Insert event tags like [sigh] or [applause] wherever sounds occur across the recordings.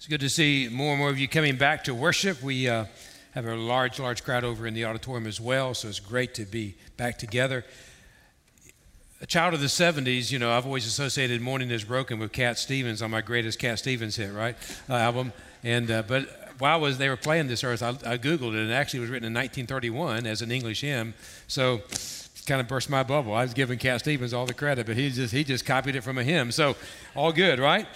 It's good to see more and more of you coming back to worship. We uh, have a large, large crowd over in the auditorium as well, so it's great to be back together. A child of the 70s, you know, I've always associated Morning is Broken with Cat Stevens on my greatest Cat Stevens hit, right? Uh, album. And, uh, but while was they were playing this earth, I, I, Googled it, and it actually was written in 1931 as an English hymn. So it kind of burst my bubble. I was giving Cat Stevens all the credit, but he just, he just copied it from a hymn. So all good, right?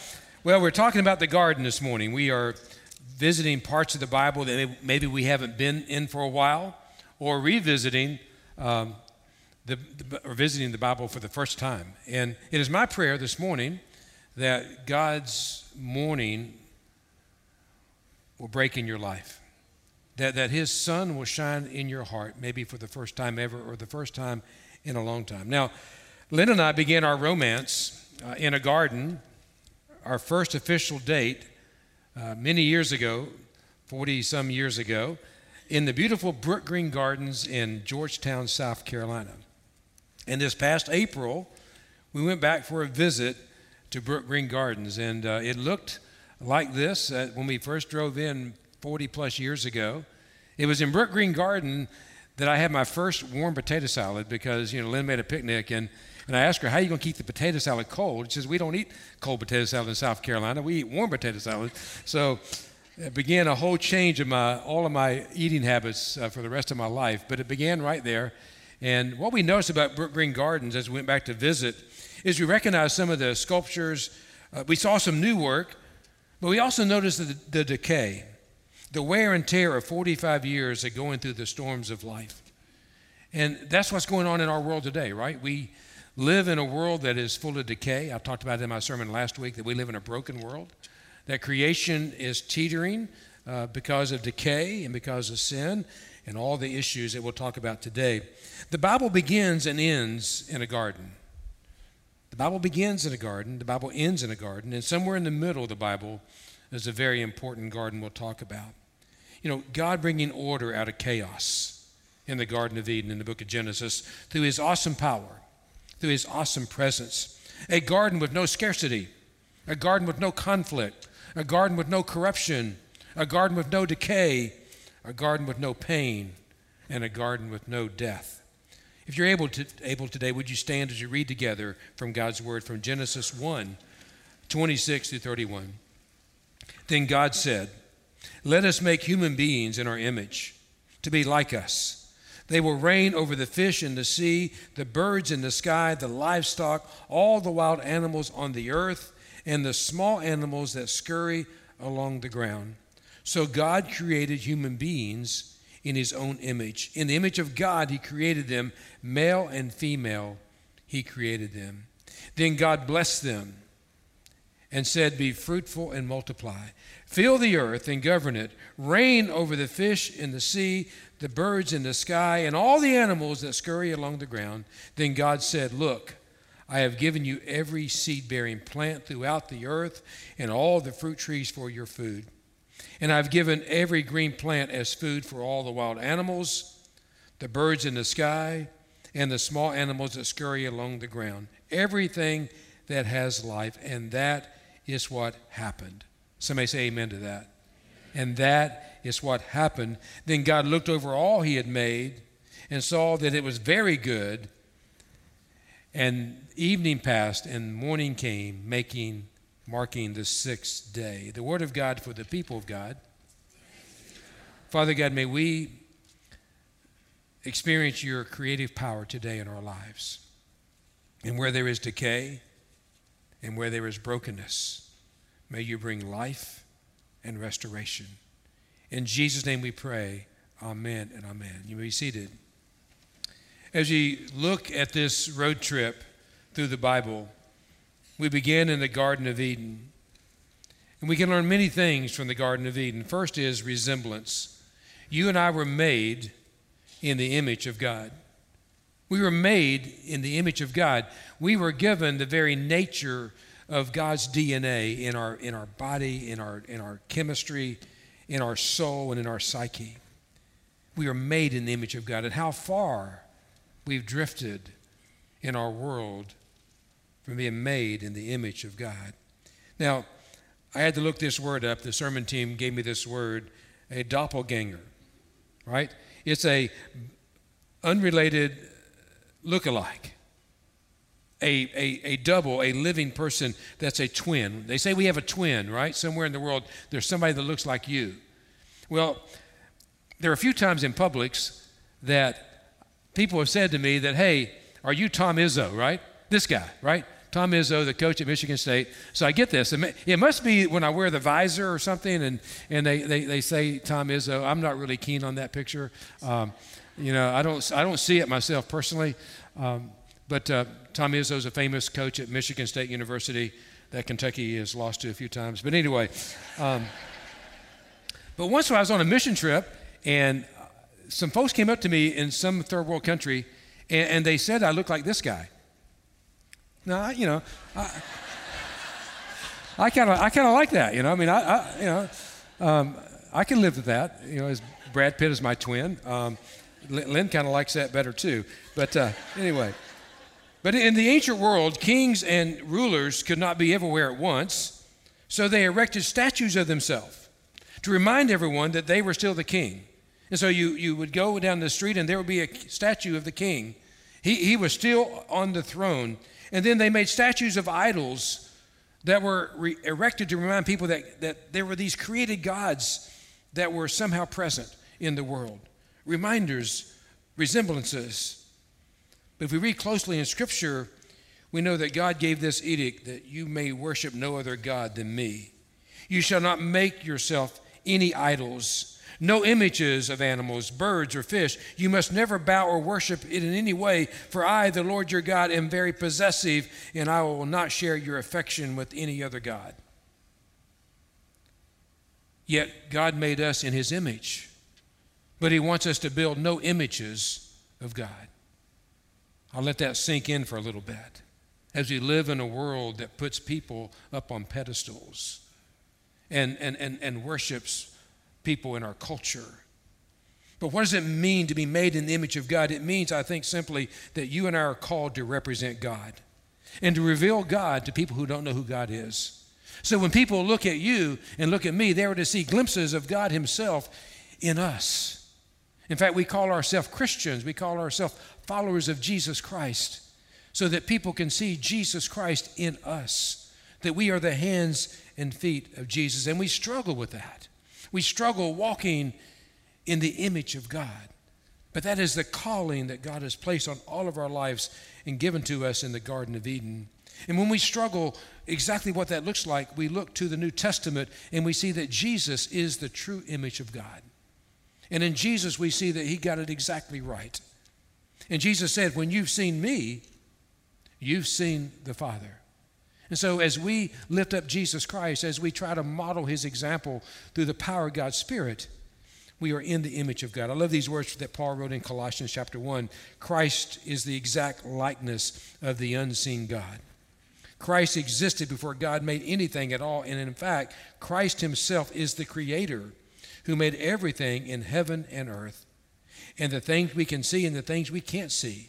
Well, we're talking about the garden this morning. We are visiting parts of the Bible that maybe we haven't been in for a while, or revisiting um, the, the, or visiting the Bible for the first time. And it is my prayer this morning that God's morning will break in your life. That, that his sun will shine in your heart, maybe for the first time ever or the first time in a long time. Now, Lynn and I began our romance uh, in a garden our first official date uh, many years ago, 40 some years ago, in the beautiful Brookgreen Gardens in Georgetown, South Carolina. And this past April, we went back for a visit to Brookgreen Gardens, and uh, it looked like this uh, when we first drove in 40 plus years ago. It was in Brookgreen Garden that I had my first warm potato salad because, you know, Lynn made a picnic and and I asked her, How are you going to keep the potato salad cold? She says, We don't eat cold potato salad in South Carolina. We eat warm potato salad. So it began a whole change of my, all of my eating habits uh, for the rest of my life. But it began right there. And what we noticed about Brookgreen Gardens as we went back to visit is we recognized some of the sculptures. Uh, we saw some new work, but we also noticed the, the decay, the wear and tear of 45 years of going through the storms of life. And that's what's going on in our world today, right? We live in a world that is full of decay. I talked about it in my sermon last week that we live in a broken world, that creation is teetering uh, because of decay and because of sin and all the issues that we'll talk about today. The Bible begins and ends in a garden. The Bible begins in a garden, the Bible ends in a garden, and somewhere in the middle of the Bible is a very important garden we'll talk about. You know, God bringing order out of chaos in the Garden of Eden in the book of Genesis through his awesome power through his awesome presence. A garden with no scarcity, a garden with no conflict, a garden with no corruption, a garden with no decay, a garden with no pain, and a garden with no death. If you're able, to, able today, would you stand as you read together from God's word from Genesis 1 26 through 31? Then God said, Let us make human beings in our image, to be like us they will reign over the fish in the sea, the birds in the sky, the livestock, all the wild animals on the earth, and the small animals that scurry along the ground. So God created human beings in his own image. In the image of God, he created them, male and female, he created them. Then God blessed them and said, Be fruitful and multiply. Fill the earth and govern it. Reign over the fish in the sea, the birds in the sky, and all the animals that scurry along the ground. Then God said, Look, I have given you every seed bearing plant throughout the earth and all the fruit trees for your food. And I've given every green plant as food for all the wild animals, the birds in the sky, and the small animals that scurry along the ground. Everything that has life. And that is what happened. Somebody say amen to that. And that is what happened. Then God looked over all he had made and saw that it was very good. And evening passed and morning came, making marking the sixth day. The word of God for the people of God. Father God, may we experience your creative power today in our lives. And where there is decay and where there is brokenness, may you bring life and restoration. In Jesus' name we pray. Amen and amen. You may be seated. As we look at this road trip through the Bible, we begin in the Garden of Eden. And we can learn many things from the Garden of Eden. First is resemblance. You and I were made in the image of God. We were made in the image of God. We were given the very nature of God's DNA in our, in our body, in our, in our chemistry, in our soul and in our psyche. We are made in the image of God, and how far we've drifted in our world from being made in the image of God. Now, I had to look this word up. The sermon team gave me this word, a doppelganger, right? It's a unrelated look-alike. A, a, a double, a living person that's a twin. They say we have a twin, right? Somewhere in the world, there's somebody that looks like you. Well, there are a few times in Publix that people have said to me that, hey, are you Tom Izzo, right? This guy, right? Tom Izzo, the coach at Michigan State. So I get this. It must be when I wear the visor or something and, and they, they, they say Tom Izzo. I'm not really keen on that picture. Um, you know, I don't, I don't see it myself personally. Um, but uh, Tom Izzo is a famous coach at Michigan State University that Kentucky has lost to a few times. But anyway, um, but once I was on a mission trip and some folks came up to me in some third world country and, and they said I look like this guy. Now, you know, I kind of I kind of like that. You know, I mean, I, I you know, um, I can live with that. You know, as Brad Pitt is my twin. Um, Lynn kind of likes that better too. But uh, anyway, but in the ancient world, kings and rulers could not be everywhere at once, so they erected statues of themselves to remind everyone that they were still the king. And so you, you would go down the street and there would be a statue of the king. He, he was still on the throne. And then they made statues of idols that were re- erected to remind people that, that there were these created gods that were somehow present in the world. Reminders, resemblances. But if we read closely in Scripture, we know that God gave this edict that you may worship no other God than me. You shall not make yourself any idols no images of animals, birds, or fish. You must never bow or worship it in any way, for I, the Lord your God, am very possessive, and I will not share your affection with any other God. Yet God made us in his image, but he wants us to build no images of God. I'll let that sink in for a little bit as we live in a world that puts people up on pedestals and, and, and, and worships people in our culture. But what does it mean to be made in the image of God? It means, I think, simply that you and I are called to represent God and to reveal God to people who don't know who God is. So when people look at you and look at me, they are to see glimpses of God Himself in us. In fact, we call ourselves Christians, we call ourselves followers of Jesus Christ, so that people can see Jesus Christ in us, that we are the hands and feet of Jesus. And we struggle with that. We struggle walking in the image of God. But that is the calling that God has placed on all of our lives and given to us in the Garden of Eden. And when we struggle exactly what that looks like, we look to the New Testament and we see that Jesus is the true image of God. And in Jesus, we see that he got it exactly right. And Jesus said, When you've seen me, you've seen the Father. And so, as we lift up Jesus Christ, as we try to model his example through the power of God's Spirit, we are in the image of God. I love these words that Paul wrote in Colossians chapter 1 Christ is the exact likeness of the unseen God. Christ existed before God made anything at all. And in fact, Christ himself is the creator who made everything in heaven and earth, and the things we can see and the things we can't see.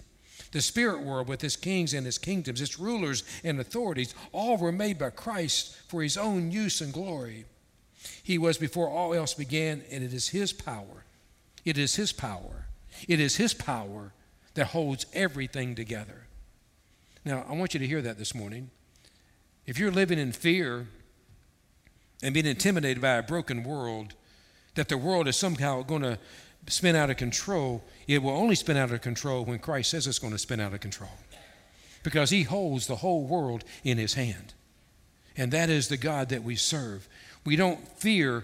The spirit world, with its kings and its kingdoms, its rulers and authorities, all were made by Christ for his own use and glory. He was before all else began, and it is his power. It is his power. It is his power that holds everything together. Now, I want you to hear that this morning. If you're living in fear and being intimidated by a broken world, that the world is somehow going to spin out of control, it will only spin out of control when Christ says it's going to spin out of control. Because he holds the whole world in his hand. And that is the God that we serve. We don't fear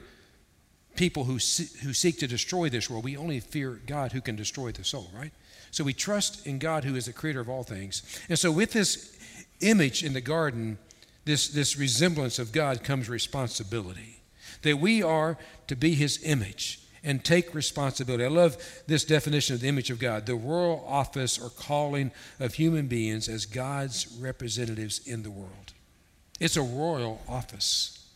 people who, who seek to destroy this world. We only fear God who can destroy the soul, right? So we trust in God who is the creator of all things. And so with this image in the garden, this, this resemblance of God comes responsibility. That we are to be his image and take responsibility. I love this definition of the image of God the royal office or calling of human beings as God's representatives in the world. It's a royal office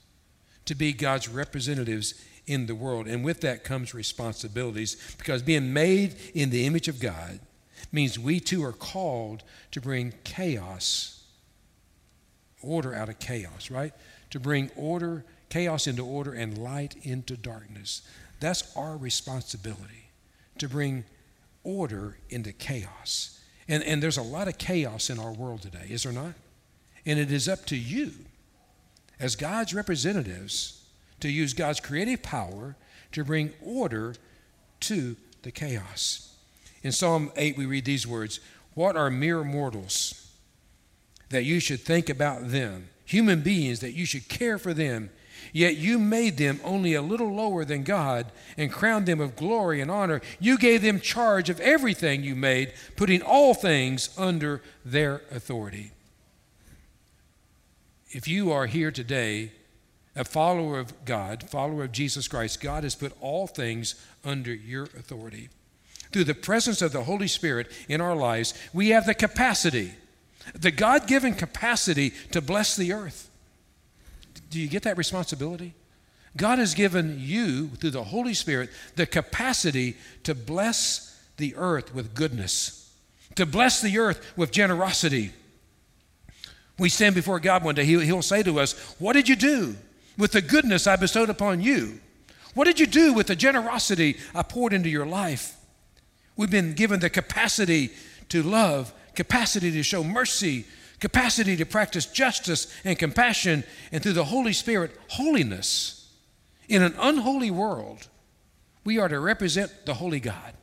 to be God's representatives in the world. And with that comes responsibilities because being made in the image of God means we too are called to bring chaos, order out of chaos, right? To bring order chaos into order and light into darkness. That's our responsibility to bring order into chaos. And, and there's a lot of chaos in our world today, is there not? And it is up to you, as God's representatives, to use God's creative power to bring order to the chaos. In Psalm 8, we read these words What are mere mortals that you should think about them? Human beings that you should care for them. Yet you made them only a little lower than God and crowned them with glory and honor. You gave them charge of everything you made, putting all things under their authority. If you are here today, a follower of God, follower of Jesus Christ, God has put all things under your authority. Through the presence of the Holy Spirit in our lives, we have the capacity, the God given capacity to bless the earth. Do you get that responsibility? God has given you, through the Holy Spirit, the capacity to bless the earth with goodness, to bless the earth with generosity. We stand before God one day, He'll, say to us, What did you do with the goodness I bestowed upon you? What did you do with the generosity I poured into your life? We've been given the capacity to love, capacity to show mercy, capacity to practice justice and compassion, and through the Holy Spirit, holiness. In an unholy world, we are to represent the holy God.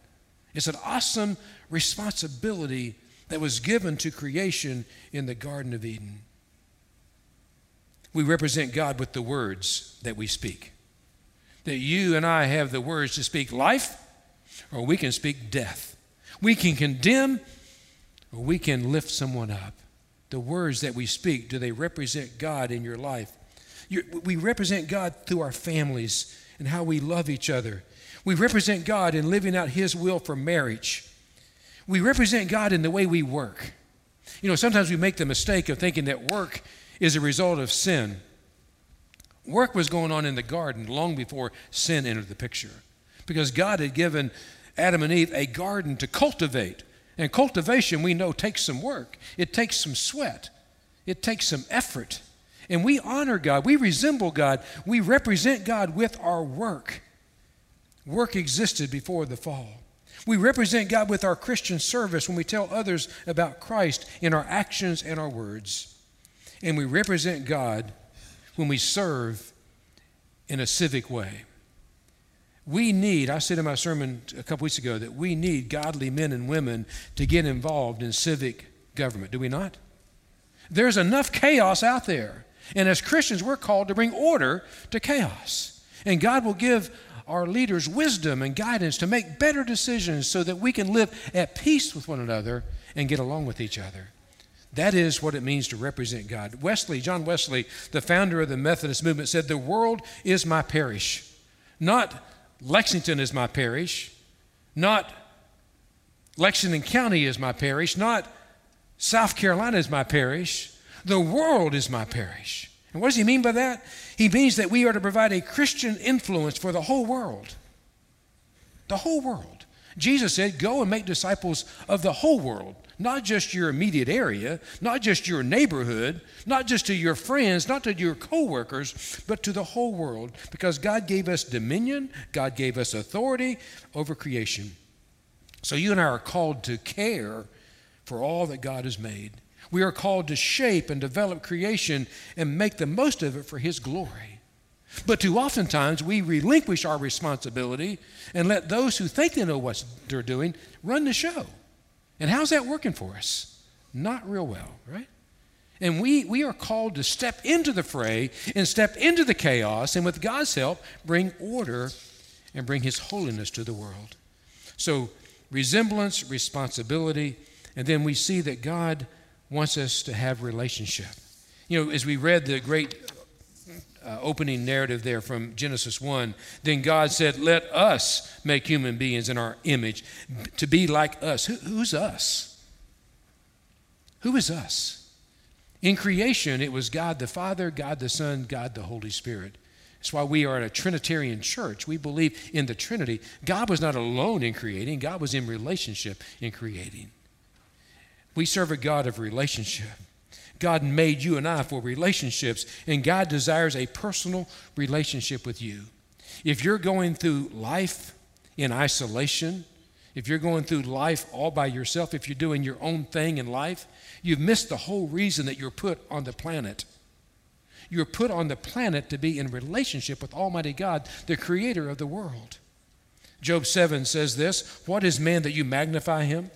It's an awesome responsibility that was given to creation in the Garden of Eden. We represent God with the words that we speak. That you and I have the words to speak life, or we can speak death. We can condemn, or we can lift someone up. The words that we speak, do they represent God in your life? You're, we represent God through our families and how we love each other. We represent God in living out His will for marriage. We represent God in the way we work. You know, sometimes we make the mistake of thinking that work is a result of sin. Work was going on in the garden long before sin entered the picture because God had given Adam and Eve a garden to cultivate. And cultivation, we know, takes some work, it takes some sweat, it takes some effort. And we honor God, we resemble God, we represent God with our work. Work existed before the fall. We represent God with our Christian service when we tell others about Christ in our actions and our words. And we represent God when we serve in a civic way. We need, I said in my sermon a couple weeks ago, that we need godly men and women to get involved in civic government, do we not? There's enough chaos out there. And as Christians, we're called to bring order to chaos. And God will give our leaders wisdom and guidance to make better decisions so that we can live at peace with one another and get along with each other. That is what it means to represent God. Wesley, John Wesley, the founder of the Methodist movement, said, The world is my parish. Not Lexington is my parish. Not Lexington County is my parish. Not South Carolina is my parish. The world is my parish. And what does he mean by that? He means that we are to provide a Christian influence for the whole world. The whole world. Jesus said, Go and make disciples of the whole world not just your immediate area, not just your neighborhood, not just to your friends, not to your coworkers, but to the whole world because God gave us dominion, God gave us authority over creation. So you and I are called to care for all that God has made. We are called to shape and develop creation and make the most of it for His glory. But too oftentimes we relinquish our responsibility and let those who think they know what they're doing run the show. And how's that working for us? Not real well, right? And we, we are called to step into the fray and step into the chaos, and with God's help, bring order and bring His holiness to the world. So, resemblance, responsibility, and then we see that God wants us to have relationship. You know, as we read the great uh, opening narrative there from Genesis 1. Then God said, Let us make human beings in our image to be like us. Who, who's us? Who is us? In creation, it was God the Father, God the Son, God the Holy Spirit. That's why we are a Trinitarian church. We believe in the Trinity. God was not alone in creating, God was in relationship in creating. We serve a God of relationship. God made you and I for relationships, and God desires a personal relationship with you. If you're going through life in isolation, if you're going through life all by yourself, if you're doing your own thing in life, you've missed the whole reason that you're put on the planet. You're put on the planet to be in relationship with Almighty God, the creator of the world. Job 7 says this What is man that you magnify him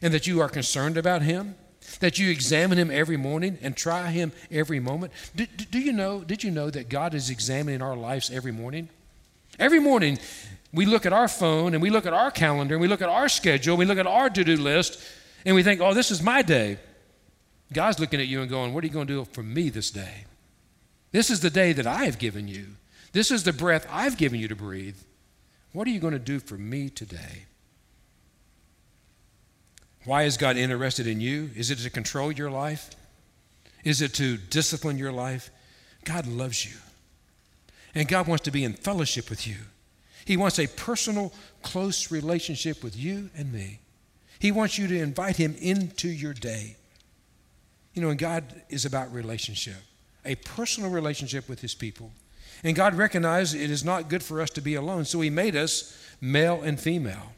and that you are concerned about him? That you examine him every morning and try him every moment. Do, do you know, did you know that God is examining our lives every morning? Every morning, we look at our phone and we look at our calendar and we look at our schedule, and we look at our to do list, and we think, oh, this is my day. God's looking at you and going, what are you going to do for me this day? This is the day that I have given you. This is the breath I've given you to breathe. What are you going to do for me today? Why is God interested in you? Is it to control your life? Is it to discipline your life? God loves you. And God wants to be in fellowship with you. He wants a personal, close relationship with you and me. He wants you to invite Him into your day. You know, and God is about relationship, a personal relationship with His people. And God recognized it is not good for us to be alone, so He made us male and female.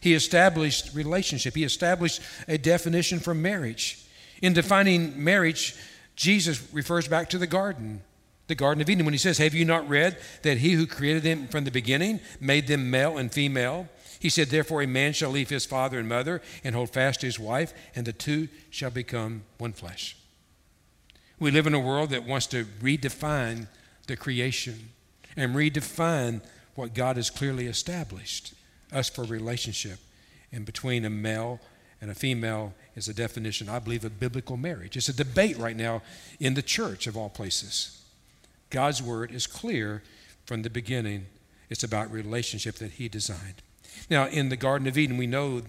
He established relationship, He established a definition for marriage. In defining marriage, Jesus refers back to the garden the Garden of Eden when he says, Have you not read that he who created them from the beginning made them male and female? He said, Therefore, a man shall leave his father and mother and hold fast to his wife, and the two shall become one flesh. We live in a world that wants to redefine the creation and redefine what God has clearly established us for relationship. And between a male and a female is a definition, I believe, of biblical marriage. It's a debate right now in the church of all places. God's word is clear from the beginning. It's about relationship that He designed. Now, in the Garden of Eden, we know,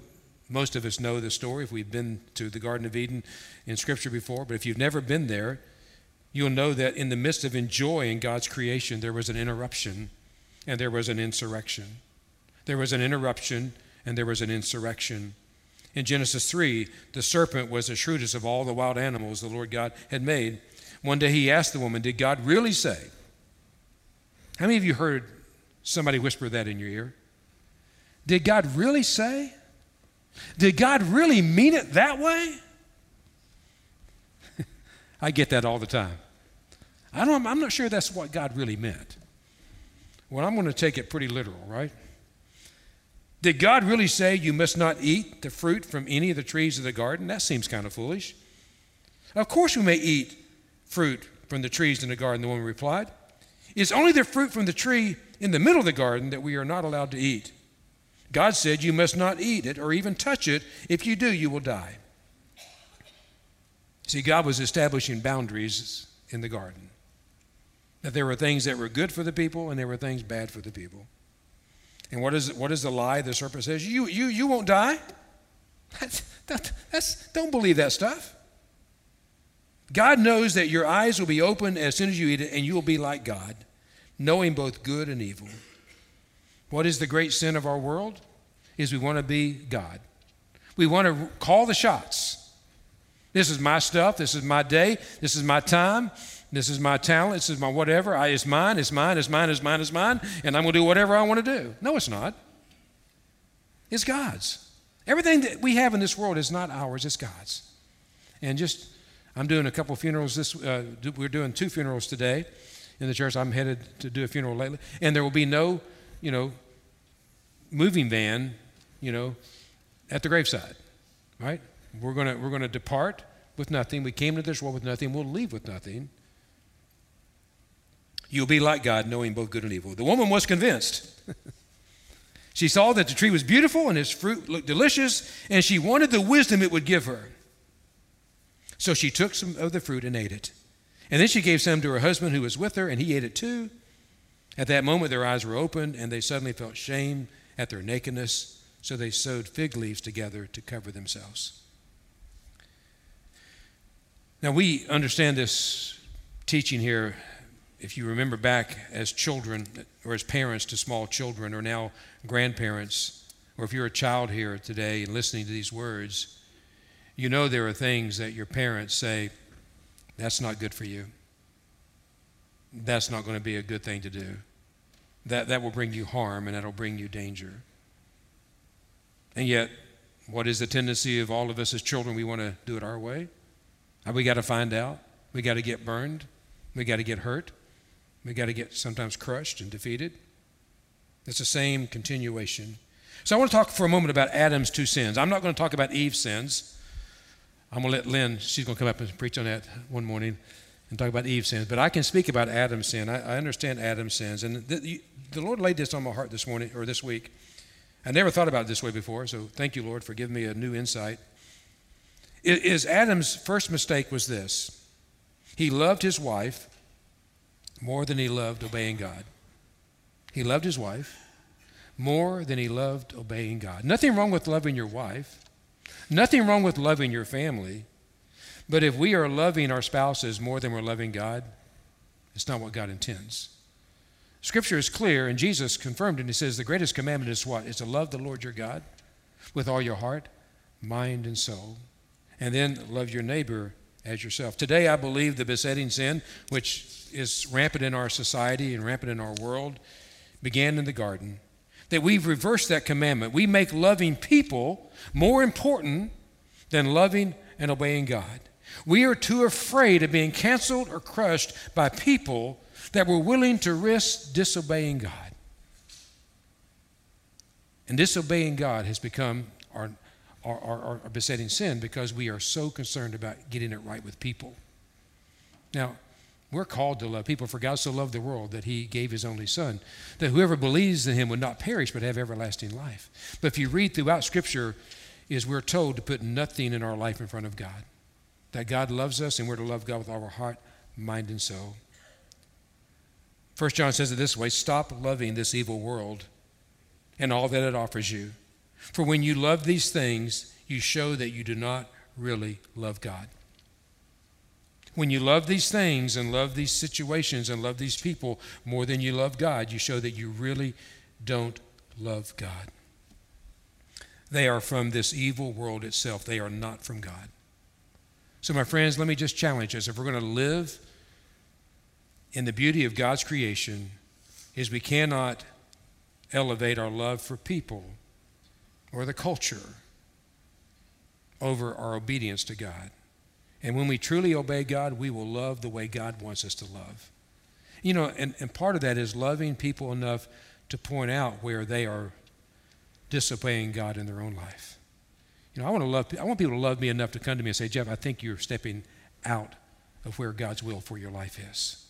most of us know the story if we've been to the Garden of Eden in Scripture before, but if you've never been there, you'll know that in the midst of enjoying God's creation, there was an interruption and there was an insurrection. There was an interruption and there was an insurrection. In Genesis 3, the serpent was the shrewdest of all the wild animals the Lord God had made. One day he asked the woman, Did God really say? How many of you heard somebody whisper that in your ear? Did God really say? Did God really mean it that way? [laughs] I get that all the time. I don't, I'm not sure that's what God really meant. Well, I'm going to take it pretty literal, right? Did God really say you must not eat the fruit from any of the trees of the garden? That seems kind of foolish. Of course, we may eat fruit from the trees in the garden, the woman replied. It's only the fruit from the tree in the middle of the garden that we are not allowed to eat. God said, You must not eat it or even touch it. If you do, you will die. See, God was establishing boundaries in the garden. That there were things that were good for the people and there were things bad for the people. And what is, what is the lie the serpent says? You, you, you won't die. That's, that, that's, don't believe that stuff. God knows that your eyes will be open as soon as you eat it, and you will be like God, knowing both good and evil. What is the great sin of our world? Is we want to be God. We want to call the shots. This is my stuff. This is my day. This is my time. This is my talent. This is my whatever. I, it's mine. It's mine. It's mine. It's mine. It's mine. And I'm going to do whatever I want to do. No, it's not. It's God's. Everything that we have in this world is not ours. It's God's. And just I'm doing a couple funerals this. Uh, we're doing two funerals today in the church. I'm headed to do a funeral lately, and there will be no, you know, moving van, you know, at the graveside. Right? We're gonna we're gonna depart with nothing. We came to this world with nothing. We'll leave with nothing. You'll be like God, knowing both good and evil. The woman was convinced. [laughs] she saw that the tree was beautiful and its fruit looked delicious, and she wanted the wisdom it would give her. So she took some of the fruit and ate it. And then she gave some to her husband who was with her, and he ate it too. At that moment, their eyes were opened, and they suddenly felt shame at their nakedness. So they sewed fig leaves together to cover themselves. Now, we understand this teaching here. If you remember back as children or as parents to small children, or now grandparents, or if you're a child here today and listening to these words, you know there are things that your parents say, that's not good for you. That's not going to be a good thing to do. That, that will bring you harm and that'll bring you danger. And yet, what is the tendency of all of us as children? We want to do it our way. We got to find out. We got to get burned. We got to get hurt. We got to get sometimes crushed and defeated. It's the same continuation. So I want to talk for a moment about Adam's two sins. I'm not going to talk about Eve's sins. I'm going to let Lynn, she's going to come up and preach on that one morning and talk about Eve's sins. But I can speak about Adam's sin. I, I understand Adam's sins. And the, the Lord laid this on my heart this morning or this week. I never thought about it this way before, so thank you, Lord, for giving me a new insight. It is Adam's first mistake was this. He loved his wife more than he loved obeying God. He loved his wife more than he loved obeying God. Nothing wrong with loving your wife. Nothing wrong with loving your family. But if we are loving our spouses more than we're loving God, it's not what God intends. Scripture is clear, and Jesus confirmed it. He says, The greatest commandment is what? Is to love the Lord your God with all your heart, mind, and soul. And then love your neighbor as yourself. Today, I believe the besetting sin, which is rampant in our society and rampant in our world, began in the garden. That we've reversed that commandment. We make loving people more important than loving and obeying God. We are too afraid of being canceled or crushed by people that were willing to risk disobeying God. And disobeying God has become our, our, our, our, besetting sin because we are so concerned about getting it right with people. Now, we're called to love people, for God so loved the world that he gave his only Son, that whoever believes in him would not perish but have everlasting life. But if you read throughout Scripture, is we're told to put nothing in our life in front of God that God loves us and we're to love God with all our heart, mind, and soul. First John says it this way stop loving this evil world and all that it offers you. For when you love these things, you show that you do not really love God. When you love these things and love these situations and love these people more than you love God, you show that you really don't love God. They are from this evil world itself, they are not from God. So, my friends, let me just challenge us. If we're going to live in the beauty of God's creation, is we cannot elevate our love for people or the culture over our obedience to God. And when we truly obey God, we will love the way God wants us to love. You know, and, and part of that is loving people enough to point out where they are disobeying God in their own life. You know, I want to love. I want people to love me enough to come to me and say, Jeff, I think you're stepping out of where God's will for your life is.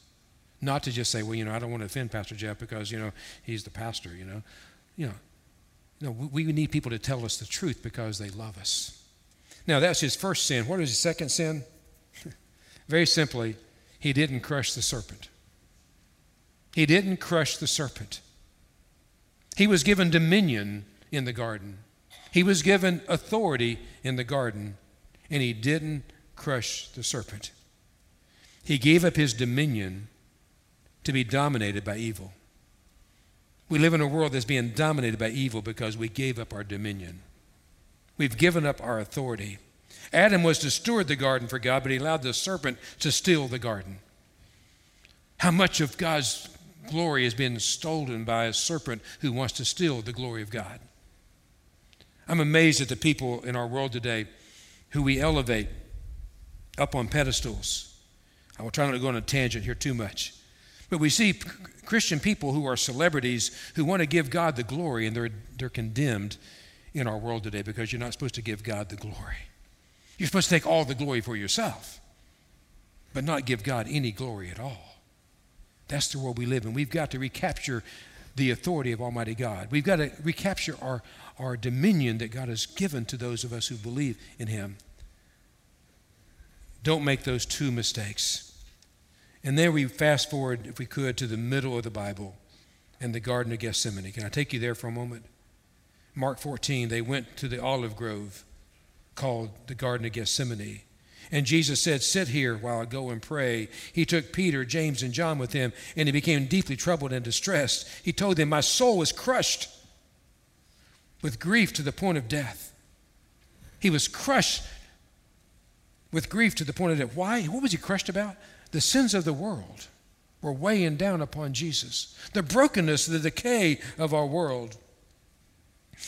Not to just say, well, you know, I don't want to offend Pastor Jeff because you know he's the pastor. You know, you know, no, we, we need people to tell us the truth because they love us. Now that's his first sin. What is his second sin? [laughs] Very simply, he didn't crush the serpent. He didn't crush the serpent. He was given dominion in the garden. He was given authority in the garden, and he didn't crush the serpent. He gave up his dominion to be dominated by evil. We live in a world that's being dominated by evil because we gave up our dominion. We've given up our authority. Adam was to steward the garden for God, but he allowed the serpent to steal the garden. How much of God's glory has been stolen by a serpent who wants to steal the glory of God? I'm amazed at the people in our world today who we elevate up on pedestals. I will try not to go on a tangent here too much. But we see Christian people who are celebrities who want to give God the glory, and they're, they're condemned in our world today because you're not supposed to give God the glory. You're supposed to take all the glory for yourself, but not give God any glory at all. That's the world we live in. We've got to recapture the authority of Almighty God. We've got to recapture our, our dominion that God has given to those of us who believe in Him. Don't make those two mistakes. And then we fast forward, if we could, to the middle of the Bible and the Garden of Gethsemane. Can I take you there for a moment? Mark 14, they went to the olive grove called the Garden of Gethsemane. And Jesus said, Sit here while I go and pray. He took Peter, James, and John with him, and he became deeply troubled and distressed. He told them, My soul is crushed with grief to the point of death. He was crushed with grief to the point of death. Why? What was he crushed about? The sins of the world were weighing down upon Jesus. The brokenness, the decay of our world.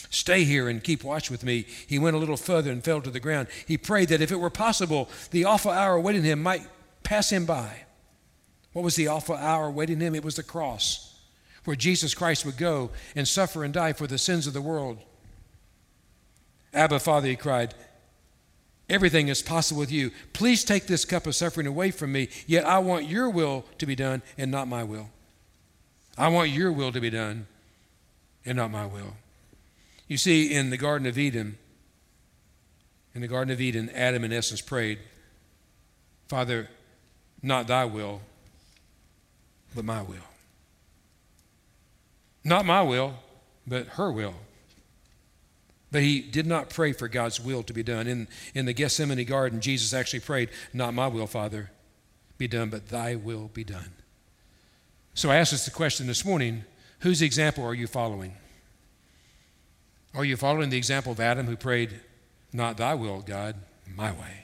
Stay here and keep watch with me. He went a little further and fell to the ground. He prayed that if it were possible, the awful hour awaiting him might pass him by. What was the awful hour awaiting him? It was the cross, where Jesus Christ would go and suffer and die for the sins of the world. Abba, Father, he cried, Everything is possible with you. Please take this cup of suffering away from me, yet I want your will to be done and not my will. I want your will to be done and not my will. You see, in the Garden of Eden, in the Garden of Eden, Adam in essence prayed, Father, not thy will, but my will. Not my will, but her will. But he did not pray for God's will to be done. In, in the Gethsemane garden, Jesus actually prayed, Not my will, Father, be done, but thy will be done. So I ask us the question this morning whose example are you following? Are you following the example of Adam who prayed, Not thy will, God, my way?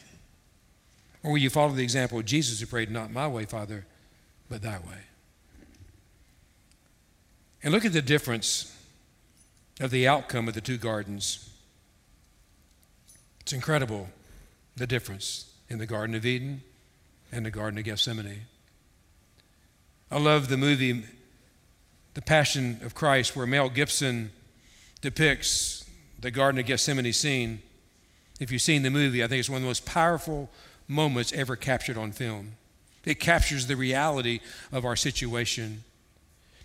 Or will you follow the example of Jesus who prayed, Not my way, Father, but thy way? And look at the difference of the outcome of the two gardens. It's incredible the difference in the Garden of Eden and the Garden of Gethsemane. I love the movie The Passion of Christ, where Mel Gibson depicts the Garden of Gethsemane scene. If you've seen the movie, I think it's one of the most powerful moments ever captured on film. It captures the reality of our situation.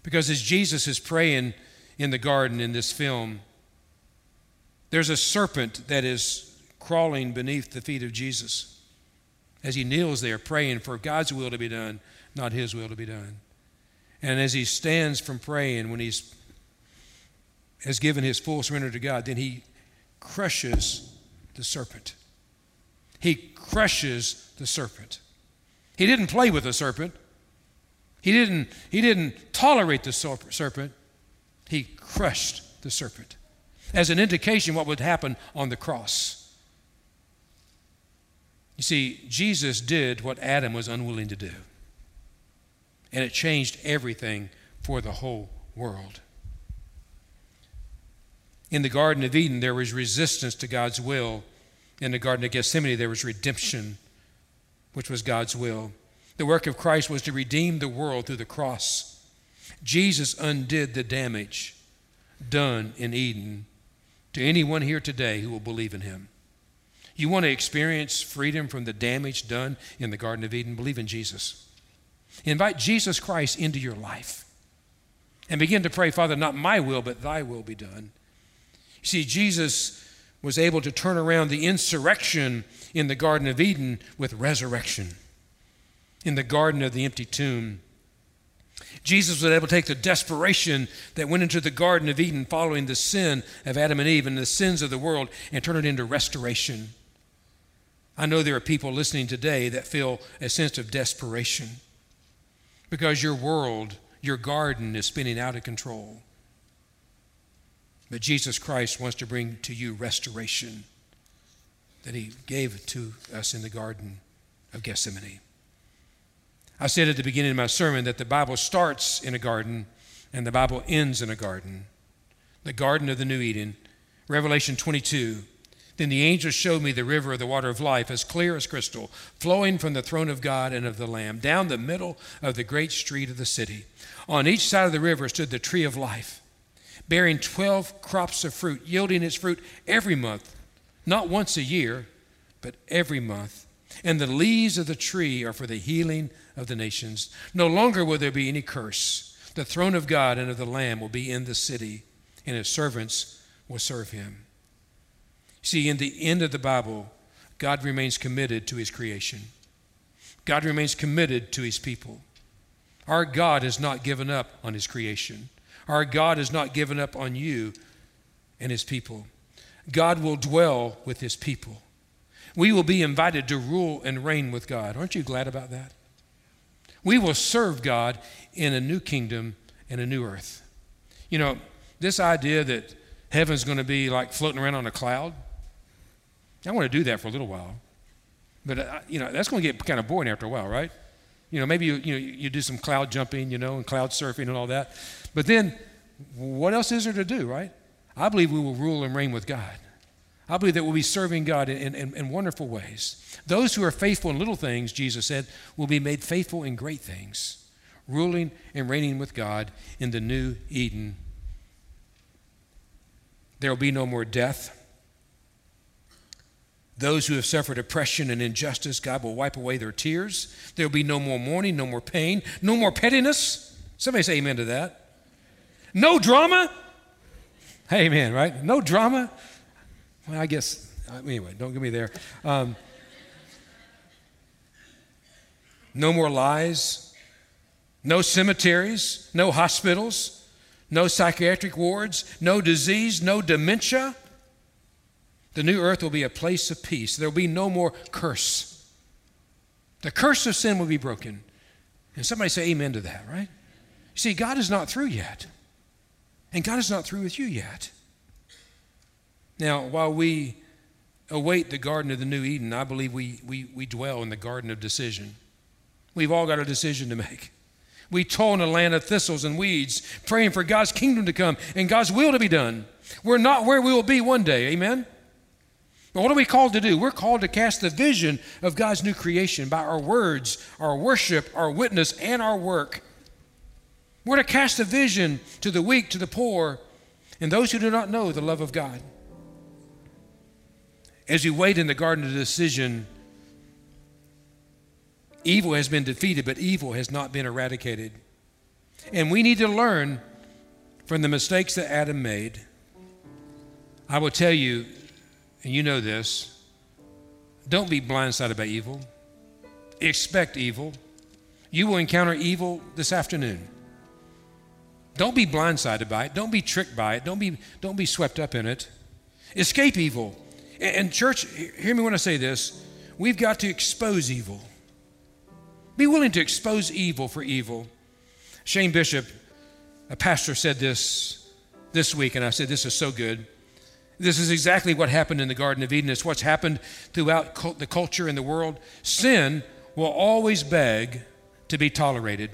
Because as Jesus is praying, in the garden in this film, there's a serpent that is crawling beneath the feet of Jesus as he kneels there praying for God's will to be done, not his will to be done. And as he stands from praying, when he's has given his full surrender to God, then he crushes the serpent. He crushes the serpent. He didn't play with the serpent. He didn't, he didn't tolerate the serpent. He crushed the serpent as an indication what would happen on the cross. You see, Jesus did what Adam was unwilling to do, and it changed everything for the whole world. In the Garden of Eden, there was resistance to God's will. In the Garden of Gethsemane, there was redemption, which was God's will. The work of Christ was to redeem the world through the cross. Jesus undid the damage done in Eden to anyone here today who will believe in him. You want to experience freedom from the damage done in the Garden of Eden? Believe in Jesus. Invite Jesus Christ into your life and begin to pray, Father, not my will, but thy will be done. You see, Jesus was able to turn around the insurrection in the Garden of Eden with resurrection. In the garden of the empty tomb, Jesus was able to take the desperation that went into the Garden of Eden following the sin of Adam and Eve and the sins of the world and turn it into restoration. I know there are people listening today that feel a sense of desperation because your world, your garden is spinning out of control. But Jesus Christ wants to bring to you restoration that He gave to us in the Garden of Gethsemane. I said at the beginning of my sermon that the Bible starts in a garden and the Bible ends in a garden. The Garden of the New Eden, Revelation 22. Then the angel showed me the river of the water of life, as clear as crystal, flowing from the throne of God and of the Lamb, down the middle of the great street of the city. On each side of the river stood the tree of life, bearing 12 crops of fruit, yielding its fruit every month, not once a year, but every month. And the leaves of the tree are for the healing of the nations. No longer will there be any curse. The throne of God and of the Lamb will be in the city, and his servants will serve him. See, in the end of the Bible, God remains committed to his creation. God remains committed to his people. Our God has not given up on his creation. Our God has not given up on you and his people. God will dwell with his people. We will be invited to rule and reign with God. Aren't you glad about that? We will serve God in a new kingdom and a new earth. You know, this idea that heaven's going to be like floating around on a cloud, I want to do that for a little while. But, uh, you know, that's going to get kind of boring after a while, right? You know, maybe you, you, know, you do some cloud jumping, you know, and cloud surfing and all that. But then, what else is there to do, right? I believe we will rule and reign with God. I believe that we'll be serving God in, in, in, wonderful ways. Those who are faithful in little things, Jesus said, will be made faithful in great things, ruling and reigning with God in the new Eden. There will be no more death. Those who have suffered oppression and injustice, God will wipe away their tears. There will be no more mourning, no more pain, no more pettiness. Somebody say amen to that. No drama. Amen, right? No drama. Well, I guess, uh, anyway, don't get me there. Um, no more lies. No cemeteries. No hospitals. No psychiatric wards. No disease. No dementia. The new earth will be a place of peace. There will be no more curse. The curse of sin will be broken. And somebody say amen to that, right? See, God is not through yet. And God is not through with you yet. Now, while we await the Garden of the New Eden, I believe we, we, we dwell in the Garden of Decision. We've all got a decision to make. We toil in a land of thistles and weeds, praying for God's kingdom to come and God's will to be done. We're not where we will be one day. Amen? But what are we called to do? We're called to cast the vision of God's new creation by our words, our worship, our witness, and our work. We're to cast a vision to the weak, to the poor, and those who do not know the love of God. As you wait in the garden of decision, evil has been defeated, but evil has not been eradicated. And we need to learn from the mistakes that Adam made. I will tell you, and you know this, don't be blindsided by evil. Expect evil. You will encounter evil this afternoon. Don't be blindsided by it. Don't be tricked by it. Don't be, don't be swept up in it. Escape evil. And, church, hear me when I say this. We've got to expose evil. Be willing to expose evil for evil. Shane Bishop, a pastor, said this this week, and I said, This is so good. This is exactly what happened in the Garden of Eden. It's what's happened throughout the culture and the world. Sin will always beg to be tolerated.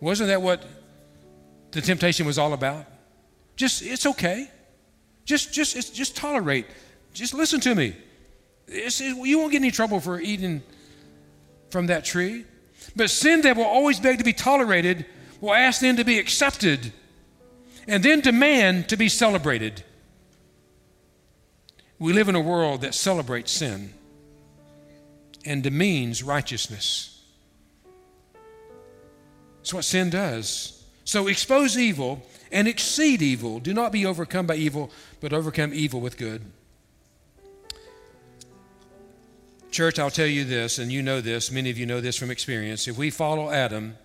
Wasn't that what the temptation was all about? Just, it's okay. Just, just, just tolerate. Just listen to me. It, you won't get any trouble for eating from that tree. But sin that will always beg to be tolerated will ask then to be accepted and then demand to be celebrated. We live in a world that celebrates sin and demeans righteousness. That's what sin does. So expose evil and exceed evil. Do not be overcome by evil, but overcome evil with good. Church, I'll tell you this, and you know this, many of you know this from experience. If we follow Adam,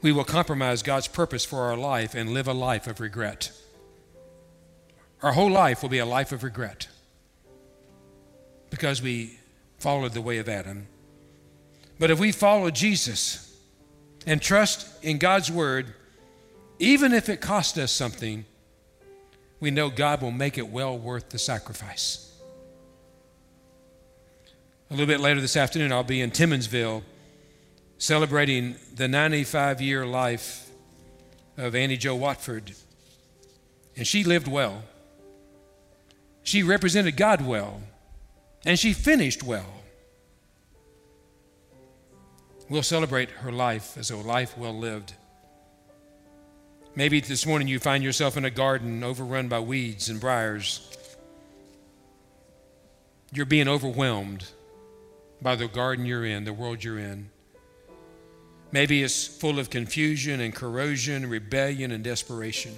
we will compromise God's purpose for our life and live a life of regret. Our whole life will be a life of regret because we followed the way of Adam. But if we follow Jesus and trust in God's word, even if it costs us something, we know God will make it well worth the sacrifice. A little bit later this afternoon, I'll be in Timmonsville celebrating the 95 year life of Annie Joe Watford. And she lived well. She represented God well, and she finished well. We'll celebrate her life as a life well lived. Maybe this morning you find yourself in a garden overrun by weeds and briars. You're being overwhelmed by the garden you're in, the world you're in. Maybe it's full of confusion and corrosion, rebellion and desperation.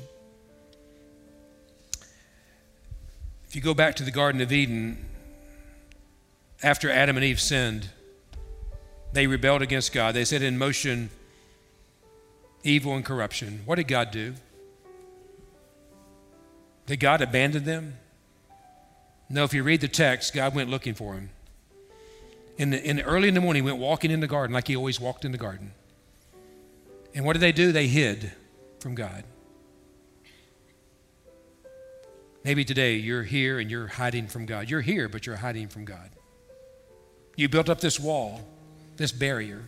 If you go back to the Garden of Eden, after Adam and Eve sinned, they rebelled against God. They set in motion evil and corruption. What did God do? Did God abandon them? No, if you read the text, God went looking for him. In the, in early in the morning, he went walking in the garden like he always walked in the garden. And what did they do? They hid from God. Maybe today you're here and you're hiding from God. You're here, but you're hiding from God. You built up this wall, this barrier,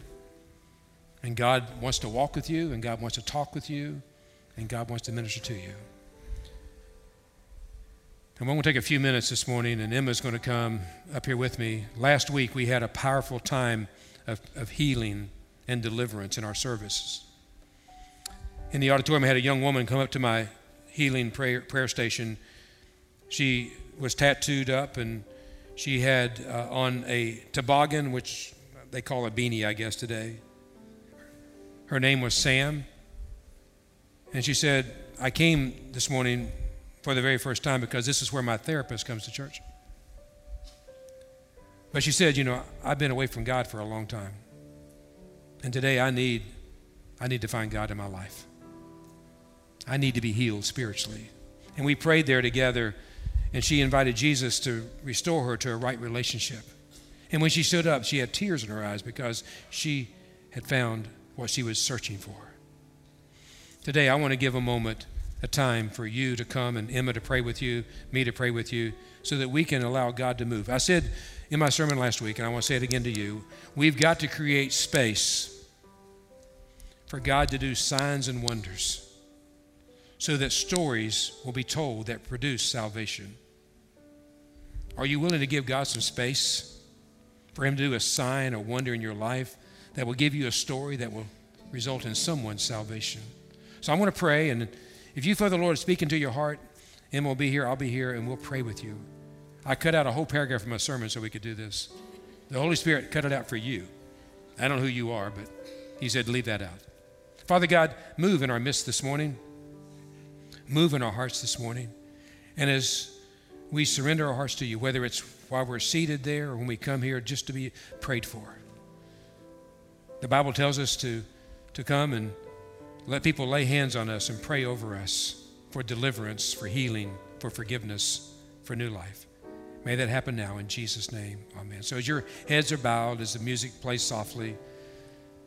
and God wants to walk with you, and God wants to talk with you, and God wants to minister to you. And we're going to take a few minutes this morning, and Emma's going to come up here with me. Last week, we had a powerful time of, of healing and deliverance in our services. In the auditorium, I had a young woman come up to my healing prayer, prayer station. She was tattooed up, and she had uh, on a toboggan, which they call a beanie, I guess, today. Her name was Sam. And she said, I came this morning for the very first time because this is where my therapist comes to church. But she said, You know, I've been away from God for a long time. And today I need, I need to find God in my life. I need to be healed spiritually. And we prayed there together, and she invited Jesus to restore her to a right relationship. And when she stood up, she had tears in her eyes because she had found what she was searching for. Today, I want to give a moment, a time for you to come and Emma to pray with you, me to pray with you, so that we can allow God to move. I said in my sermon last week, and I want to say it again to you we've got to create space for God to do signs and wonders so that stories will be told that produce salvation. Are you willing to give God some space for Him to do a sign, a wonder in your life that will give you a story that will result in someone's salvation? So I'm going to pray, and if you feel the Lord speaking to your heart, Emma will be here, I'll be here, and we'll pray with you. I cut out a whole paragraph from my sermon so we could do this. The Holy Spirit cut it out for you. I don't know who you are, but He said, leave that out. Father God, move in our midst this morning. Move in our hearts this morning. And as we surrender our hearts to you, whether it's while we're seated there or when we come here just to be prayed for. The Bible tells us to, to come and let people lay hands on us and pray over us for deliverance, for healing, for forgiveness, for new life. May that happen now in Jesus' name. Amen. So as your heads are bowed, as the music plays softly,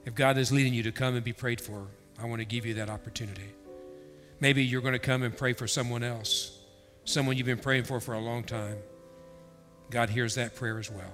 if God is leading you to come and be prayed for, I want to give you that opportunity. Maybe you're going to come and pray for someone else, someone you've been praying for for a long time. God hears that prayer as well.